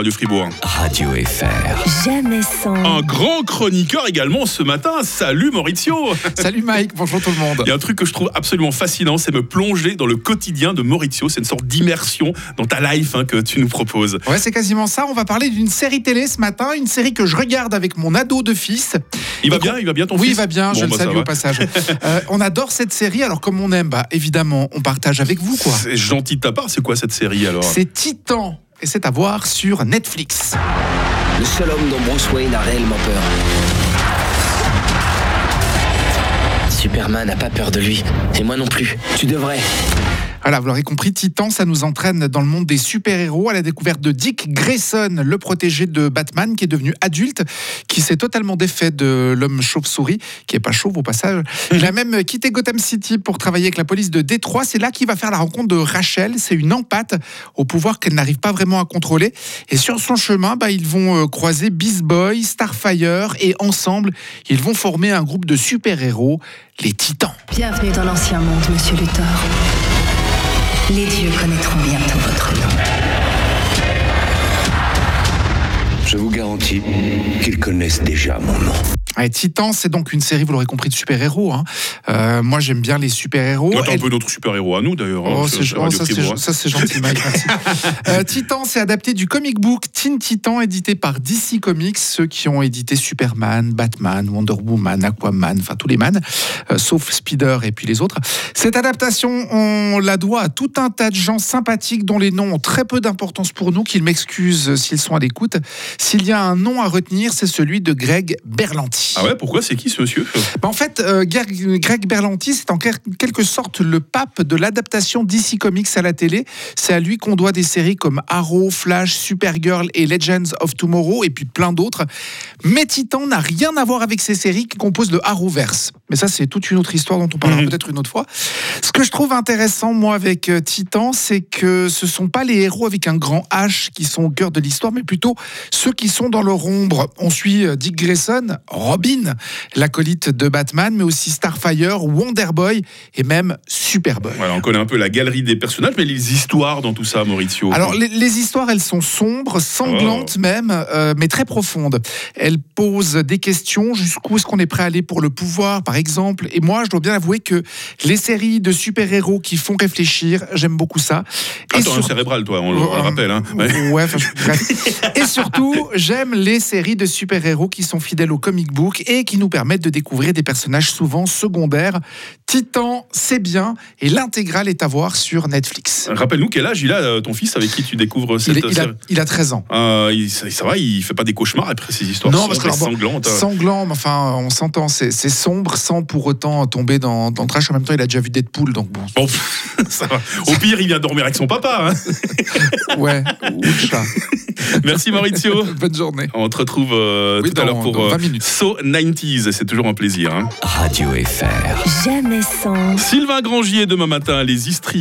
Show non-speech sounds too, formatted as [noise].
Radio Fribourg. Radio FR. Jamais sans. Un grand chroniqueur également ce matin. Salut Maurizio [laughs] Salut Mike, bonjour tout le monde. Il y a un truc que je trouve absolument fascinant, c'est me plonger dans le quotidien de Maurizio. C'est une sorte d'immersion dans ta life hein, que tu nous proposes. Ouais, c'est quasiment ça. On va parler d'une série télé ce matin, une série que je regarde avec mon ado de fils. Il va bien, il va bien ton Oui, fils il va bien, je Bon, le bah, salue au passage. [laughs] Euh, on adore cette série, alors comme on aime, bah, évidemment, on partage avec vous quoi. C'est gentil de ta part. C'est quoi cette série alors? C'est Titan, et c'est à voir sur Netflix. Le seul homme dont Bruce Wayne a réellement peur. Superman n'a pas peur de lui. Et moi non plus. Tu devrais. Voilà, vous l'aurez compris, Titan, ça nous entraîne dans le monde des super-héros à la découverte de Dick Grayson, le protégé de Batman, qui est devenu adulte, qui s'est totalement défait de l'homme chauve-souris, qui est pas chauve au passage. [laughs] Il a même quitté Gotham City pour travailler avec la police de Détroit. C'est là qu'il va faire la rencontre de Rachel. C'est une empathe au pouvoir qu'elle n'arrive pas vraiment à contrôler. Et sur son chemin, bah, ils vont euh, croiser Beast Boy, Starfire, et ensemble, ils vont former un groupe de super-héros, les Titans. Bienvenue dans l'ancien monde, monsieur Luthor. Les dieux connaîtront bientôt votre nom. Je vous garantis qu'ils connaissent déjà mon nom. Titan, c'est donc une série, vous l'aurez compris, de super-héros. hein. Euh, moi, j'aime bien les super-héros. T'es un peu notre super-héros à nous d'ailleurs. Oh, oh, ça, c'est Fribourg, ça, c'est gentil, Mike. merci. [laughs] Euh, Titan, c'est adapté du comic book Teen Titan, édité par DC Comics, ceux qui ont édité Superman, Batman, Wonder Woman, Aquaman, enfin tous les man, euh, sauf Spider et puis les autres. Cette adaptation, on la doit à tout un tas de gens sympathiques dont les noms ont très peu d'importance pour nous, qu'ils m'excusent s'ils sont à l'écoute. S'il y a un nom à retenir, c'est celui de Greg Berlanti. Ah ouais, pourquoi C'est qui ce monsieur Bah, en fait, euh, Greg Berlanti, c'est en quelque sorte le pape de l'adaptation DC Comics à la télé. C'est à lui qu'on doit des séries comme Arrow, Flash, Supergirl et Legends of Tomorrow, et puis plein d'autres. Mais Titan n'a rien à voir avec ces séries qui composent le Arrowverse. Mais ça, c'est toute une autre histoire dont on parlera Mhm. peut-être une autre fois. Ce que je trouve intéressant, moi, avec euh, Titan, c'est que ce sont pas les héros avec un grand H qui sont au cœur de l'histoire, mais plutôt ceux qui sont dans leur ombre. On suit euh, Dick Grayson, Robin, l'acolyte de Batman, mais aussi Starfire, Wonder Boy et même Superboy. Voilà, on connaît un peu la galerie des personnages, mais les histoires dans tout ça, Maurizio. Alors, les, les histoires, elles sont sombres, sanglantes Oh. même, euh, mais très profondes. Elles posent des questions. Jusqu'où est-ce qu'on est prêt à aller pour le pouvoir, par exemple Et moi, je dois bien avouer que les séries de super-héros qui font réfléchir, j'aime beaucoup ça. Un sur- cérébral, toi, on le, on le rappelle. Hein. Ouais. Ouais, enfin, je- bref. Et surtout, j'aime les séries de super-héros qui sont fidèles au comic book et qui nous permettent de découvrir des personnages souvent secondaires. Titan, c'est bien, et l'intégrale est à voir sur Netflix. Rappelle-nous quel âge il a, euh, ton fils, avec qui tu découvres cette Il, est- il a, série il a 13 ans. Euh, il- ça, ça va, il fait pas des cauchemars après ces histoires Non, sombres parce que alors, bon, sanglantes. euh. Sanglant, mais enfin, on s'entend, c'est sombre sans pour autant tomber dans, dans le trash. En même temps, il a déjà vu Deadpool, donc bon. Bon, [laughs] ça va. Au pire, il vient dormir avec son papa. hein. [laughs] Ouais, ou le chat. Merci Maurizio. [laughs] Bonne journée. On te retrouve euh, Oui, tout à l'heure pour euh, 20 minutes. So 90s. C'est toujours un plaisir. hein. Radio FR. Jamais Sylvain Grangier demain matin, les histrions.